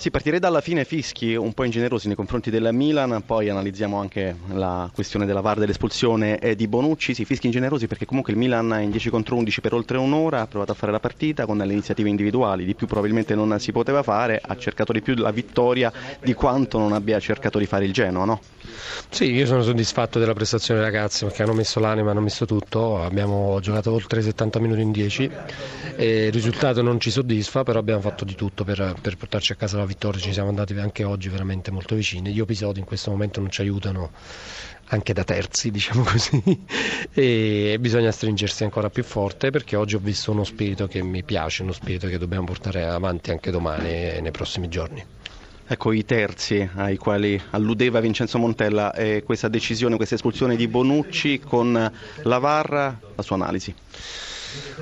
Sì, partirei dalla fine fischi un po' ingenerosi nei confronti del Milan, poi analizziamo anche la questione della VAR dell'espulsione di Bonucci. Sì, fischi ingenerosi perché comunque il Milan in 10 contro 11 per oltre un'ora ha provato a fare la partita con le iniziative individuali, di più probabilmente non si poteva fare, ha cercato di più la vittoria di quanto non abbia cercato di fare il Genoa, no? Sì, io sono soddisfatto della prestazione dei ragazzi perché hanno messo l'anima, hanno messo tutto, abbiamo giocato oltre 70 minuti in 10, il risultato non ci soddisfa, però abbiamo fatto di tutto per, per portarci a casa la vittoria, ci siamo andati anche oggi veramente molto vicini, gli episodi in questo momento non ci aiutano anche da terzi, diciamo così, e bisogna stringersi ancora più forte perché oggi ho visto uno spirito che mi piace, uno spirito che dobbiamo portare avanti anche domani e nei prossimi giorni. Ecco i terzi ai quali alludeva Vincenzo Montella, eh, questa decisione, questa espulsione di Bonucci con la VAR, la sua analisi.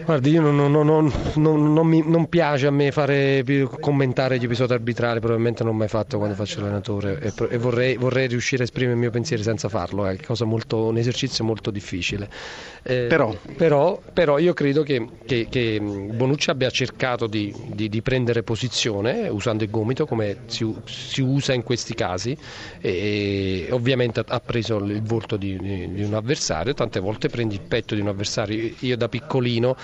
Guardi, io non, non, non, non, mi, non piace a me fare, commentare gli episodi arbitrali, probabilmente non l'ho mai fatto quando faccio allenatore e, e vorrei, vorrei, riuscire a esprimere il mio pensiero senza farlo, è molto, un esercizio molto difficile. Eh, però. Però, però. io credo che, che, che Bonucci abbia cercato di, di, di, prendere posizione usando il gomito come si, si usa in questi casi e, e ovviamente ha preso il volto di, di un avversario, tante volte prendi il petto di un avversario, io da piccolino Torino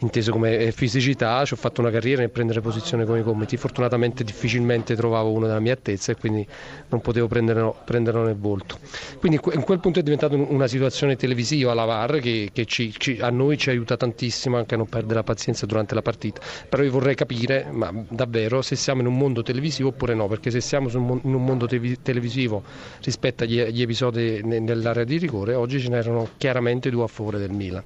inteso come fisicità, ci ho fatto una carriera nel prendere posizione come gomiti, fortunatamente difficilmente trovavo uno della mia altezza e quindi non potevo prenderlo, prenderlo nel volto. Quindi in quel punto è diventata una situazione televisiva la VAR che, che ci, ci, a noi ci aiuta tantissimo anche a non perdere la pazienza durante la partita, però io vorrei capire ma davvero se siamo in un mondo televisivo oppure no, perché se siamo in un mondo televisivo rispetto agli, agli episodi nell'area di rigore oggi ce n'erano chiaramente due a favore del Milan.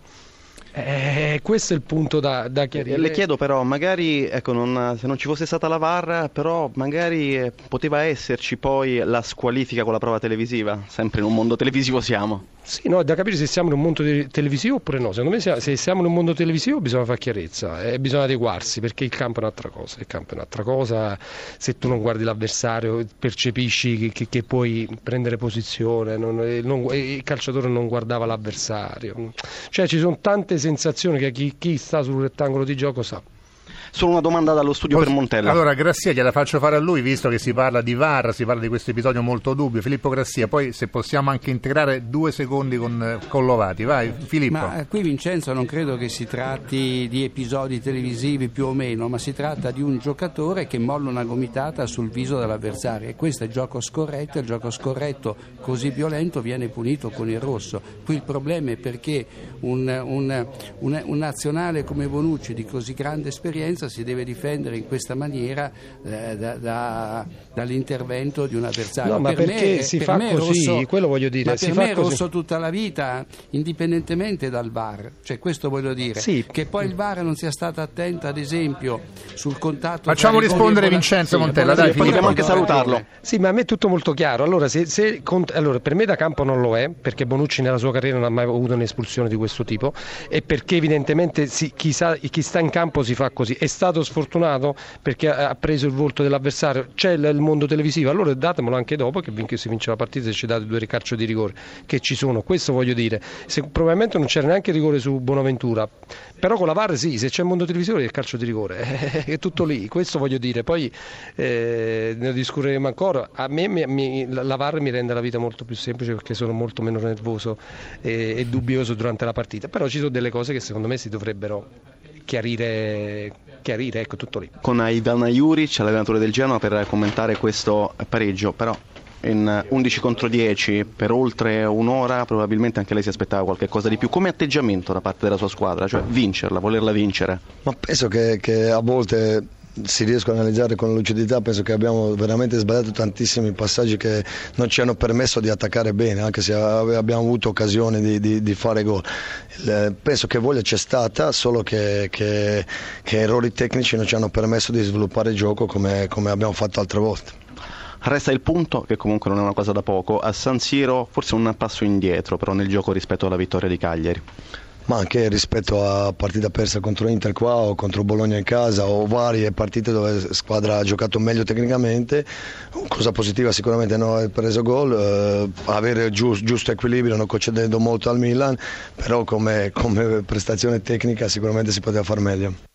Eh, questo è il punto da, da, chiarire. Le chiedo però, magari ecco, non, se non ci fosse stata la VAR, però magari eh, poteva esserci poi la squalifica con la prova televisiva, sempre in un mondo televisivo siamo. Sì, no, è da capire se siamo in un mondo te- televisivo oppure no. Secondo me se siamo in un mondo televisivo bisogna fare chiarezza e bisogna adeguarsi perché il campo è un'altra cosa. Il campo è un'altra cosa, se tu non guardi l'avversario percepisci che, che, che puoi prendere posizione, non, non, il calciatore non guardava l'avversario. Cioè ci sono tante sensazioni che chi, chi sta sul rettangolo di gioco sa. Solo una domanda dallo studio Pos- per Montella. Allora, Grassia, gliela faccio fare a lui, visto che si parla di VAR, si parla di questo episodio molto dubbio. Filippo Grassia, poi se possiamo anche integrare due secondi con, con Lovati. Vai, Filippo. Ma eh, qui, Vincenzo, non credo che si tratti di episodi televisivi più o meno, ma si tratta di un giocatore che molla una gomitata sul viso dell'avversario. E questo è il gioco scorretto, il gioco scorretto così violento viene punito con il rosso. Qui il problema è perché un, un, un, un nazionale come Bonucci, di così grande esperienza, difesa si deve difendere in questa maniera eh, da, da, dall'intervento di un avversario. No, ma per perché me, si per fa me così, rosso, quello voglio dire. Ma si per fa me è così. rosso tutta la vita, indipendentemente dal VAR, cioè questo voglio dire. Sì. Che poi il VAR non sia stato attento, ad esempio, sul contatto. Facciamo rispondere Vincenzo sì, Montella, dai, poi dobbiamo anche salutarlo. Sì, ma a me è tutto molto chiaro. Allora, se, se, allora, per me da campo non lo è, perché Bonucci nella sua carriera non ha mai avuto un'espulsione di questo tipo e perché evidentemente si, chi, sa, chi sta in campo si fa così. È stato sfortunato perché ha preso il volto dell'avversario, c'è il mondo televisivo, allora datemelo anche dopo che si vince la partita e ci date due ricacci di rigore che ci sono, questo voglio dire, se, probabilmente non c'era neanche rigore su Bonaventura, però con la VAR sì, se c'è il mondo televisivo è il calcio di rigore, è tutto lì, questo voglio dire, poi eh, ne discuteremo ancora, a me mi, mi, la VAR mi rende la vita molto più semplice perché sono molto meno nervoso e, e dubbioso durante la partita, però ci sono delle cose che secondo me si dovrebbero chiarire, chiarire ecco tutto lì. Con Ivana Juric, allenatore del Genoa, per commentare questo pareggio, però in 11 contro 10 per oltre un'ora probabilmente anche lei si aspettava qualche cosa di più. Come atteggiamento da parte della sua squadra? Cioè vincerla, volerla vincere? Ma penso che, che a volte si riescono a analizzare con lucidità, penso che abbiamo veramente sbagliato tantissimi passaggi che non ci hanno permesso di attaccare bene, anche se abbiamo avuto occasione di, di, di fare gol. Penso che voglia c'è stata, solo che, che, che, errori tecnici non ci hanno permesso di sviluppare il gioco come, come abbiamo fatto altre volte. Resta il punto, che comunque non è una cosa da poco, a San Siro forse un passo indietro però nel gioco rispetto alla vittoria di Cagliari ma anche rispetto a partita persa contro Inter qua o contro Bologna in casa o varie partite dove la squadra ha giocato meglio tecnicamente, cosa positiva sicuramente no, è preso gol, eh, avere giusto, giusto equilibrio non concedendo molto al Milan, però come, come prestazione tecnica sicuramente si poteva far meglio.